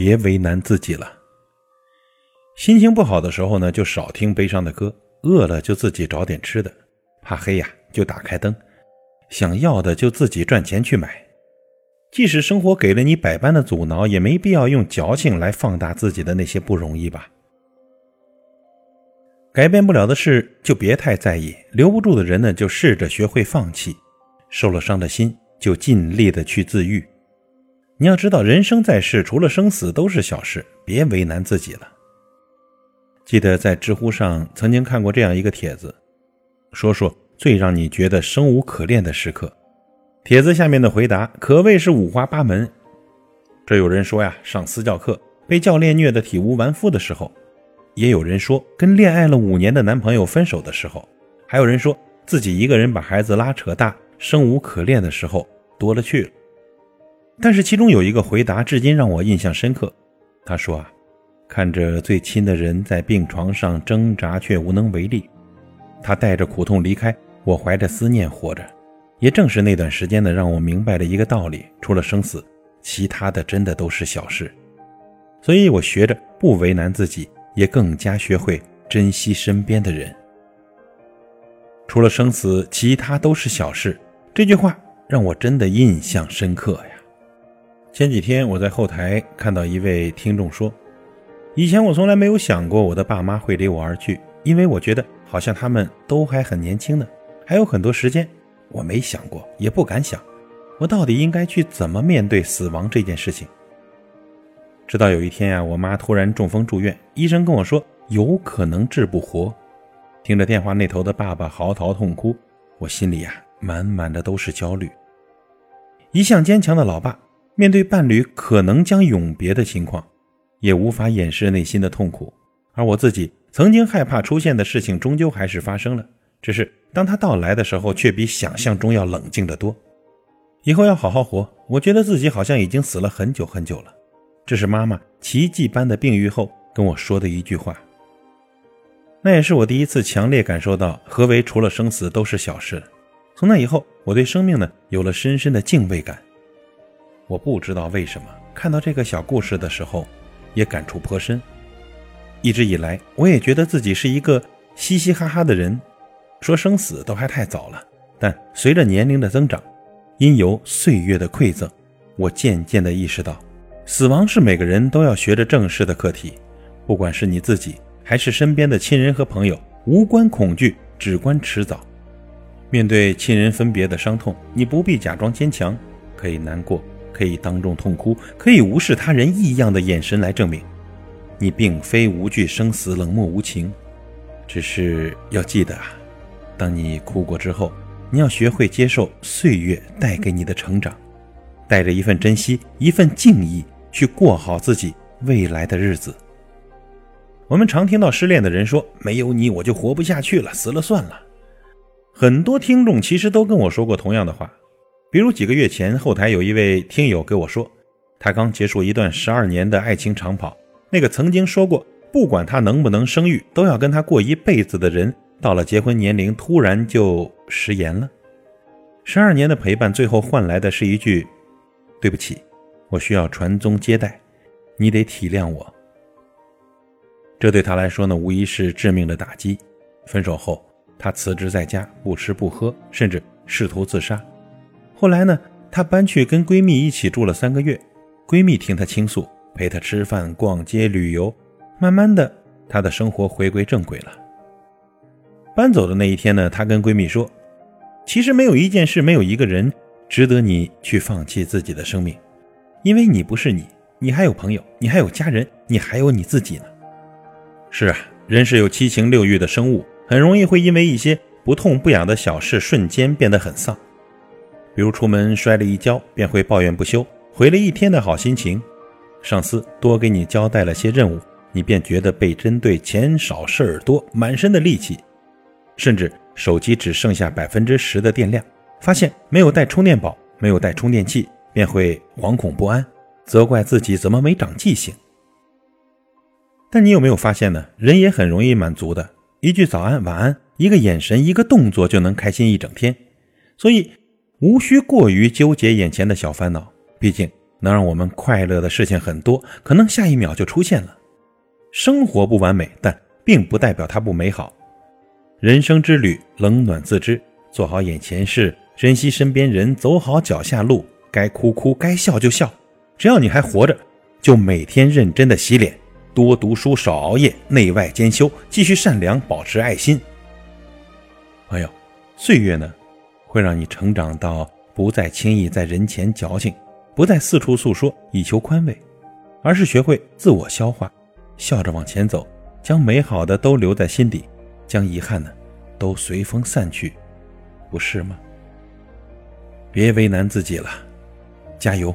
别为难自己了。心情不好的时候呢，就少听悲伤的歌；饿了就自己找点吃的；怕黑呀，就打开灯；想要的就自己赚钱去买。即使生活给了你百般的阻挠，也没必要用矫情来放大自己的那些不容易吧。改变不了的事就别太在意，留不住的人呢，就试着学会放弃。受了伤的心就尽力的去自愈。你要知道，人生在世，除了生死都是小事，别为难自己了。记得在知乎上曾经看过这样一个帖子，说说最让你觉得生无可恋的时刻。帖子下面的回答可谓是五花八门。这有人说呀，上私教课被教练虐得体无完肤的时候；也有人说跟恋爱了五年的男朋友分手的时候；还有人说自己一个人把孩子拉扯大，生无可恋的时候多了去了。但是其中有一个回答至今让我印象深刻。他说啊，看着最亲的人在病床上挣扎却无能为力，他带着苦痛离开，我怀着思念活着。也正是那段时间呢，让我明白了一个道理：除了生死，其他的真的都是小事。所以我学着不为难自己，也更加学会珍惜身边的人。除了生死，其他都是小事。这句话让我真的印象深刻呀。前几天我在后台看到一位听众说：“以前我从来没有想过我的爸妈会离我而去，因为我觉得好像他们都还很年轻呢，还有很多时间。”我没想过，也不敢想，我到底应该去怎么面对死亡这件事情。直到有一天呀，我妈突然中风住院，医生跟我说有可能治不活。听着电话那头的爸爸嚎啕痛哭，我心里呀满满的都是焦虑。一向坚强的老爸，面对伴侣可能将永别的情况，也无法掩饰内心的痛苦。而我自己曾经害怕出现的事情，终究还是发生了，只是。当他到来的时候，却比想象中要冷静得多。以后要好好活。我觉得自己好像已经死了很久很久了。这是妈妈奇迹般的病愈后跟我说的一句话。那也是我第一次强烈感受到何为除了生死都是小事。从那以后，我对生命呢有了深深的敬畏感。我不知道为什么看到这个小故事的时候，也感触颇深。一直以来，我也觉得自己是一个嘻嘻哈哈的人。说生死都还太早了，但随着年龄的增长，因由岁月的馈赠，我渐渐地意识到，死亡是每个人都要学着正视的课题。不管是你自己，还是身边的亲人和朋友，无关恐惧，只关迟早。面对亲人分别的伤痛，你不必假装坚强，可以难过，可以当众痛哭，可以无视他人异样的眼神来证明，你并非无惧生死、冷漠无情，只是要记得啊。当你哭过之后，你要学会接受岁月带给你的成长，带着一份珍惜、一份敬意去过好自己未来的日子。我们常听到失恋的人说：“没有你我就活不下去了，死了算了。”很多听众其实都跟我说过同样的话。比如几个月前，后台有一位听友给我说，他刚结束一段十二年的爱情长跑，那个曾经说过不管他能不能生育，都要跟他过一辈子的人。到了结婚年龄，突然就食言了。十二年的陪伴，最后换来的是一句：“对不起，我需要传宗接代，你得体谅我。”这对他来说呢，无疑是致命的打击。分手后，他辞职在家，不吃不喝，甚至试图自杀。后来呢，她搬去跟闺蜜一起住了三个月，闺蜜听她倾诉，陪她吃饭、逛街、旅游，慢慢的，她的生活回归正轨了。搬走的那一天呢，她跟闺蜜说：“其实没有一件事，没有一个人值得你去放弃自己的生命，因为你不是你，你还有朋友，你还有家人，你还有你自己呢。”是啊，人是有七情六欲的生物，很容易会因为一些不痛不痒的小事，瞬间变得很丧。比如出门摔了一跤，便会抱怨不休，毁了一天的好心情；上司多给你交代了些任务，你便觉得被针对，钱少事儿多，满身的戾气。甚至手机只剩下百分之十的电量，发现没有带充电宝，没有带充电器，便会惶恐不安，责怪自己怎么没长记性。但你有没有发现呢？人也很容易满足的，一句早安、晚安，一个眼神，一个动作，就能开心一整天。所以无需过于纠结眼前的小烦恼，毕竟能让我们快乐的事情很多，可能下一秒就出现了。生活不完美，但并不代表它不美好。人生之旅，冷暖自知，做好眼前事，珍惜身边人，走好脚下路。该哭哭，该笑就笑。只要你还活着，就每天认真的洗脸，多读书，少熬夜，内外兼修，继续善良，保持爱心。朋友，岁月呢，会让你成长到不再轻易在人前矫情，不再四处诉说以求宽慰，而是学会自我消化，笑着往前走，将美好的都留在心底，将遗憾呢，都随风散去，不是吗？别为难自己了，加油！